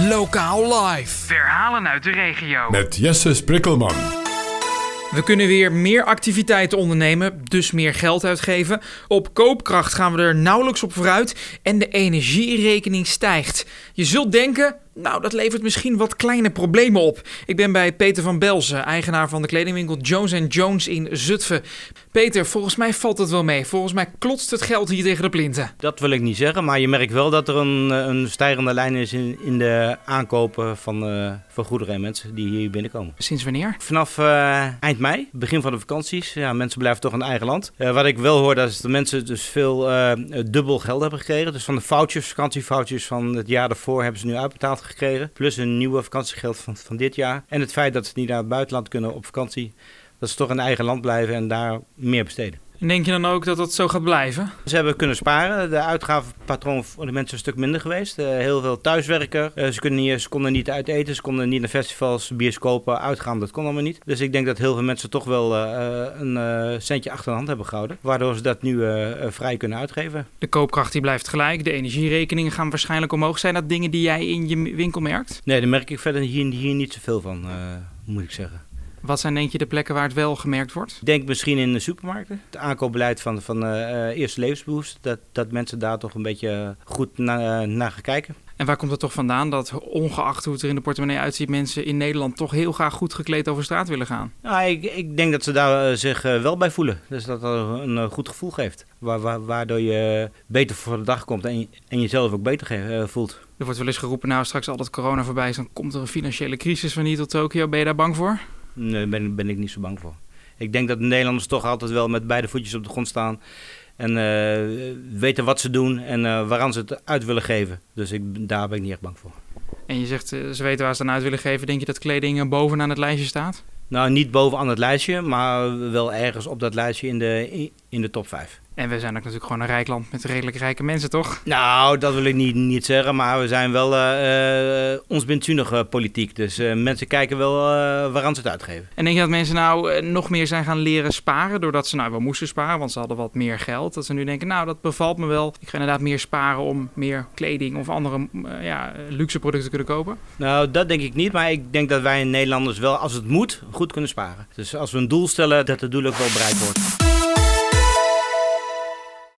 Lokaal live. Verhalen uit de regio. Met Jesse Sprikkelman. We kunnen weer meer activiteiten ondernemen, dus meer geld uitgeven. Op koopkracht gaan we er nauwelijks op vooruit en de energierekening stijgt. Je zult denken, nou dat levert misschien wat kleine problemen op. Ik ben bij Peter van Belzen, eigenaar van de kledingwinkel Jones Jones in Zutphen. Peter, volgens mij valt het wel mee. Volgens mij klotst het geld hier tegen de plinten. Dat wil ik niet zeggen, maar je merkt wel dat er een, een stijgende lijn is in, in de aankopen van, uh, van goederen en mensen die hier binnenkomen. Sinds wanneer? Vanaf uh, eind mei, begin van de vakanties. Ja, mensen blijven toch in eigen land. Uh, wat ik wel hoor, dat is dat mensen dus veel dubbel geld hebben gekregen. Dus van de foutjes, vakantiefoutjes van het jaar daarvoor hebben ze nu uitbetaald gekregen. Plus een nieuwe vakantiegeld van, van dit jaar. En het feit dat ze niet naar het buitenland kunnen op vakantie. Dat ze toch in eigen land blijven en daar meer besteden. En denk je dan ook dat dat zo gaat blijven? Ze hebben kunnen sparen. De uitgavenpatroon voor de mensen is een stuk minder geweest. Uh, heel veel thuiswerken. Uh, ze, niet, ze konden niet uit eten. Ze konden niet naar festivals, bioscopen, uitgaan. Dat kon allemaal niet. Dus ik denk dat heel veel mensen toch wel uh, een centje achter de hand hebben gehouden. Waardoor ze dat nu vrij kunnen uitgeven. De koopkracht die blijft gelijk. De energierekeningen gaan waarschijnlijk omhoog. Zijn dat dingen die jij in je winkel merkt? Nee, daar merk ik verder hier, hier niet zoveel van, moet ik zeggen. Wat zijn denk je de plekken waar het wel gemerkt wordt? Ik denk misschien in de supermarkten. Het aankoopbeleid van, van uh, eerste levensbehoeften. Dat, dat mensen daar toch een beetje goed na, uh, naar gaan kijken. En waar komt dat toch vandaan dat ongeacht hoe het er in de portemonnee uitziet... mensen in Nederland toch heel graag goed gekleed over straat willen gaan? Nou, ik, ik denk dat ze daar zich wel bij voelen. Dus dat dat een goed gevoel geeft. waardoor je beter voor de dag komt en, en jezelf ook beter voelt. Er wordt wel eens geroepen, nou straks al dat corona voorbij is... dan komt er een financiële crisis van hier tot Tokio. Ben je daar bang voor? Nee, ben, ben ik niet zo bang voor. Ik denk dat de Nederlanders toch altijd wel met beide voetjes op de grond staan. En uh, weten wat ze doen en uh, waaraan ze het uit willen geven. Dus ik, daar ben ik niet echt bang voor. En je zegt, uh, ze weten waar ze het aan uit willen geven. Denk je dat kleding bovenaan het lijstje staat? Nou, niet bovenaan het lijstje, maar wel ergens op dat lijstje in de, in de top 5. En we zijn ook natuurlijk gewoon een rijk land met redelijk rijke mensen, toch? Nou, dat wil ik niet, niet zeggen, maar we zijn wel uh, ons bintunig politiek. Dus uh, mensen kijken wel uh, waaraan ze het uitgeven. En denk je dat mensen nou nog meer zijn gaan leren sparen, doordat ze nou wel moesten sparen, want ze hadden wat meer geld. Dat ze nu denken, nou dat bevalt me wel. Ik ga inderdaad meer sparen om meer kleding of andere ja, luxe producten te kunnen kopen? Nou, dat denk ik niet, maar ik denk dat wij Nederlanders wel, als het moet, goed kunnen sparen. Dus als we een doel stellen, dat het doel ook wel bereikt wordt.